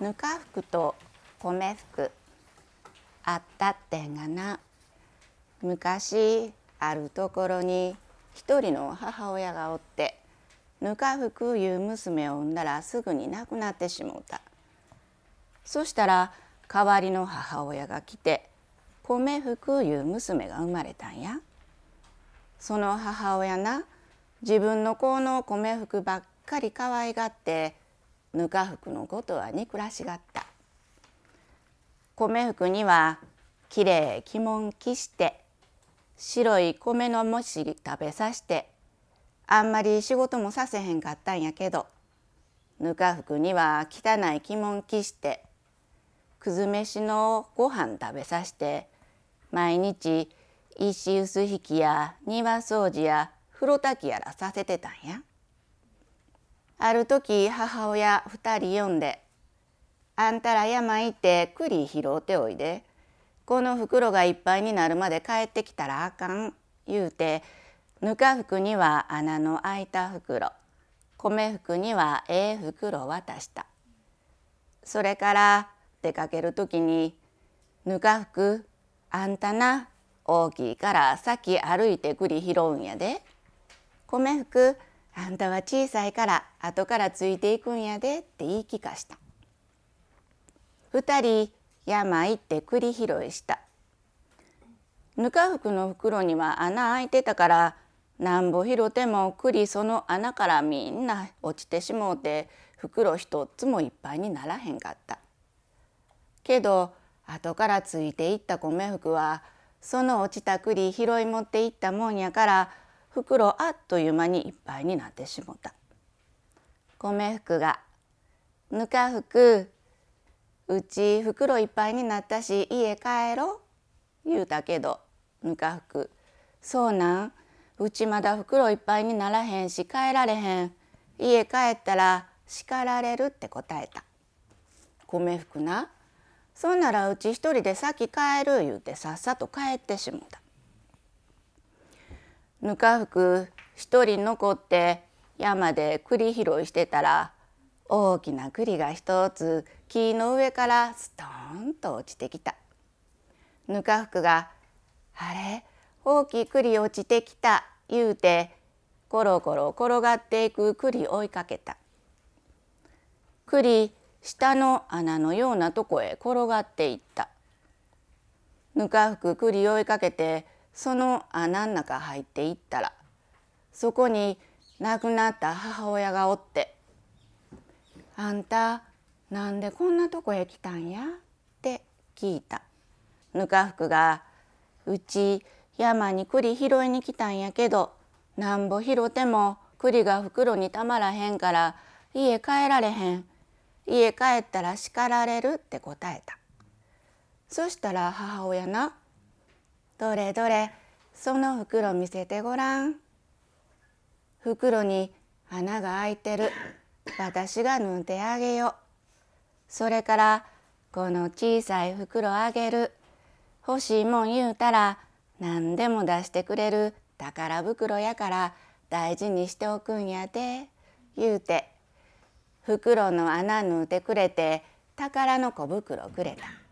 ぬか服と米服あったってんがな。昔あるところに一人の母親がおってぬか服いう娘を産んだらすぐに亡くなってしもうた。そしたら代わりの母親が来て米服いう娘が生まれたんや。その母親な自分の子の米服ばっかり可愛がってぬか服のことは憎らしがった米服にはきれい着物着して白い米のもし食べさしてあんまり仕事もさせへんかったんやけどぬか服には汚い着物着してくず飯のご飯食べさして毎日石臼引きや庭掃除や風呂炊きやらさせてたんや。ある時母親二人呼んで「あんたら山行って栗拾うておいで。この袋がいっぱいになるまで帰ってきたらあかん」言うてぬか服には穴の開いた袋。米服にはええ袋渡したそれから出かける時に「ぬか服あんたな大きいから先歩いて栗拾うんやで」「米服あんたは小さいから後からついていくんやで」って言い聞かした二人山行って栗拾いしたぬか服の袋には穴開いてたからなんぼ拾っても栗その穴からみんな落ちてしもうて袋一つもいっぱいにならへんかった。けど後からついていった米服はその落ちた栗拾い持っていったもんやから袋あっという間にいっぱいになってしもた。米服が「ぬか服うち袋いっぱいになったし家帰ろ」言うたけどぬか服「そうなんうちまだ袋いっぱいにならへんし帰られへん家帰ったら叱られる」って答えた。米服なそんならうち一人で先帰る言うてさっさと帰ってしもた。ぬか服一人残って山で栗拾いしてたら大きな栗が一つ木の上からストーンと落ちてきた。ぬか服が「あれ？大きい栗落ちてきた」言うてコロコロ転がっていく栗追いかけた。栗下の穴のようなとこへ転がっていった。ぬか服栗追いかけてその穴の中入っていったらそこに亡くなった母親がおって「あんたなんでこんなとこへ来たんや?」って聞いた。ぬか服が「うち山に栗拾いに来たんやけどなんぼ拾っても栗が袋にたまらへんから家帰られへん家帰ったら叱られるって答えたそしたら母親な「どれどれ。その袋見せてごらん」袋に穴が開いてる。私が縫ってあげよう。それからこの小さい袋あげる。欲しいもん言うたら何でも出してくれる。宝袋やから大事にしておくんやで言うて袋の穴縫うてくれて宝の小袋くれた。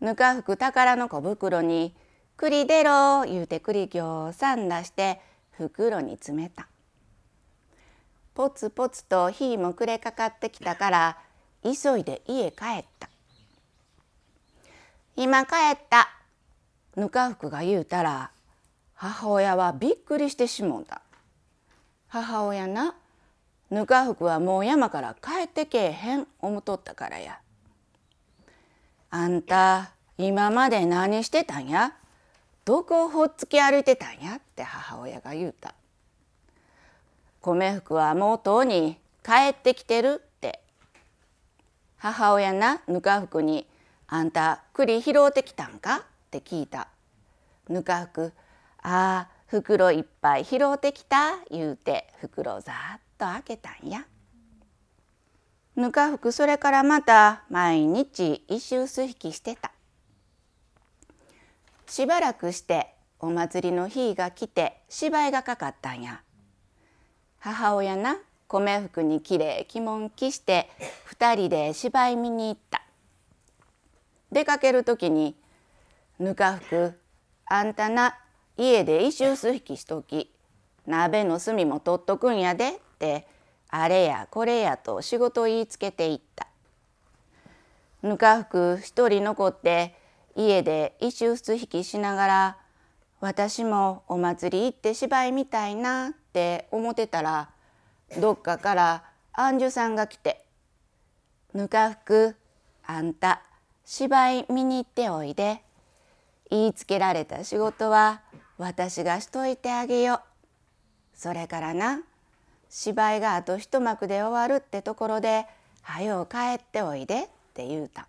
ぬかふく宝の小袋に「栗出ろ」言うて栗ぎょうさん出して袋に詰めた。ポツポツと火も暮れかかってきたから急いで家帰った。今帰ったぬか服が言うたら母親はびっくりしてしもんだ。母親なぬか服はもう山から帰ってけえへん思とったからや。あんた今まで何してたんや？どこをほっつき歩いてたんや？って母親が言うた。米服はもうとうに帰ってきてるって母親なぬか服に「あんた栗拾うてきたんか?」って聞いた。ぬか服「ああ袋いっぱい拾うてきた」言うて袋ざっと開けたんや。ぬか服それからまた毎日石臼引きしてた。しばらくしてお祭りの日が来て芝居がかかったんや。母親な米服にきれい着物着して二人で芝居見に行った出かける時に「ぬか服あんたな家で一周す引きしとき鍋の炭も取っとくんやで」ってあれやこれやと仕事を言いつけていった。ぬか服一人残って家で一周す引きしながら私もお祭り行って芝居みたいなって思ってたらどっかからアンジュさんが来て「ぬか服あんた芝居見に行っておいで」言いつけられた仕事は私がしといてあげよ。それからな芝居があと一幕で終わるってところで「はよう帰っておいで」って言うた。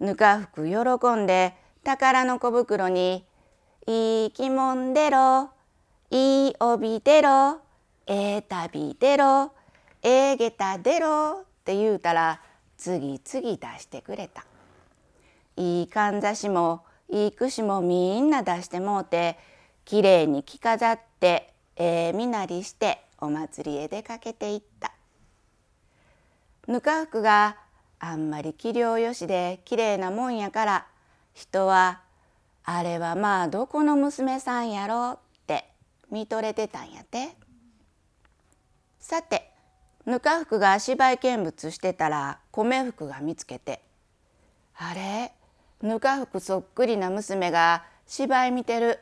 ぬか服喜んで宝の小袋に「いい着物出ろいい帯出ろええ旅出ろええ下駄出ろ」って言うたら次々出してくれた。いいかんざしもいい串もみんな出してもうてきれいに着飾ってええ身なりしてお祭りへ出かけていった。ぬか服があんまり器量よしできれいなもんやから人はあれはまあどこの娘さんやろうって見とれてたんやて。さてぬか服が芝居見物してたら米服が見つけて「あれぬか服そっくりな娘が芝居見てる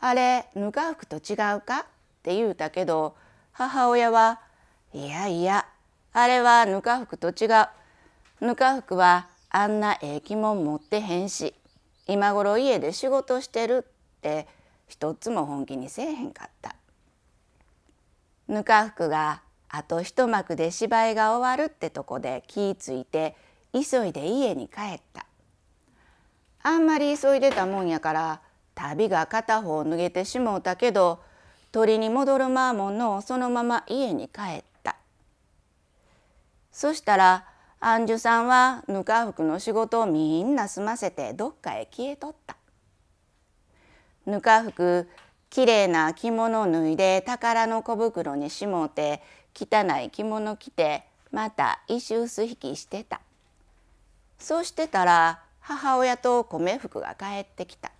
あれぬか服と違うか?」って言うたけど母親は「いやいやあれはぬか服と違うぬか服はあんなええ着物持ってへんし今頃家で仕事してる」って一つも本気にせえへんかった。ぬか服があと一幕で芝居が終わるってとこで気ぃついて急いで家に帰った。あんまり急いでたもんやから旅が片方脱げてしもうたけど鳥に戻るまーもんのそのまま家に帰った。そしたらアンジュさんはぬか服の仕事をみんな済ませてどっかへ消えとった。ぬか服きれいな着物を脱いで宝の小袋にしもうて汚い着物着てまた石臼引きしてた。そうしてたら母親と米服が帰ってきた。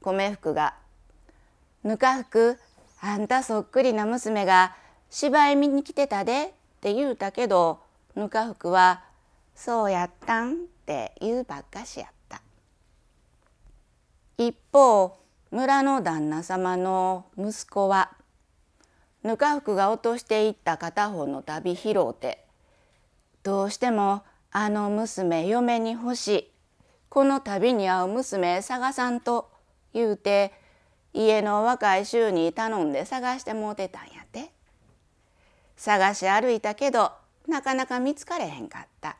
米服が「ぬか服あんたそっくりな娘が芝居見に来てたで」って言うたけどぬか服は「そうやったん?」って言うばっかしやった。一方村の旦那様の息子はぬか服が落としていった片方の旅拾うてどうしてもあの娘嫁に欲しいこの旅に合う娘探さんと言うて家の若い衆に頼んで探してもうてたんやて。探し歩いたけどなかなか見つかれへんかった。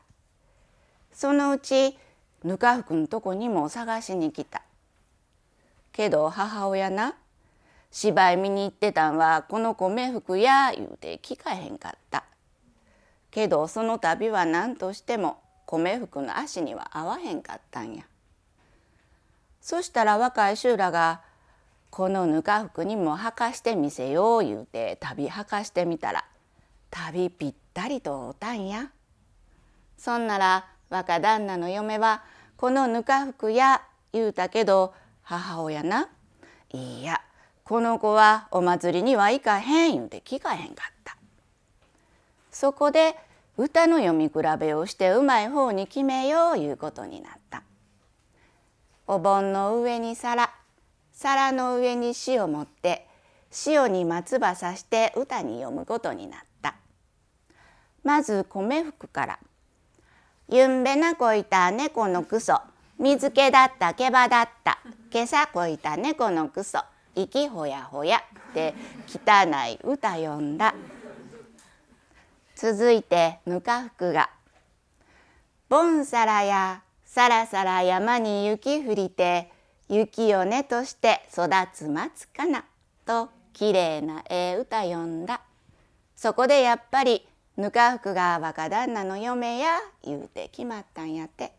そのうちぬか服のとこにも探しに来た。けど母親な芝居見に行ってたんはこの米服や言うて聞かへんかった。けどその旅は何としても米服の足には合わへんかったんや。そしたら若い衆らが「このぬか服にも履かしてみせよう」言うて旅履かしてみたら旅ぴったりとおたんや。そんなら若旦那の嫁は「このぬか服や」言うたけど母親な「いやこの子はお祭りには行かへん」言うて聞かへんかった。そこで歌の読み比べをしてうまい方に決めよういうことになった。お盆の上に皿皿の上に塩を持って塩に松葉さして歌に読むことになった。まず米服から「ゆんべなこいた猫のくそ水気だった毛羽だった今朝こいた猫のくそ息ほやほや」って汚い歌読んだ。続いてぬか服が「ボンサラやさらさら山に雪降りて雪を根として育つ松かな」ときれいなええ歌読んだそこでやっぱりぬか服が若旦那の嫁や言うて決まったんやって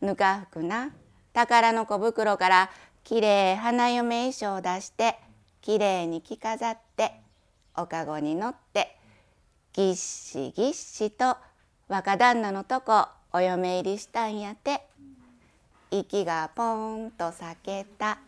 ぬか服な宝の小袋からきれい花嫁衣装を出してきれいに着飾っておかごに乗ってぎっしぎっしと若旦那のとこお嫁入りしたんやて。息がポンと裂けた。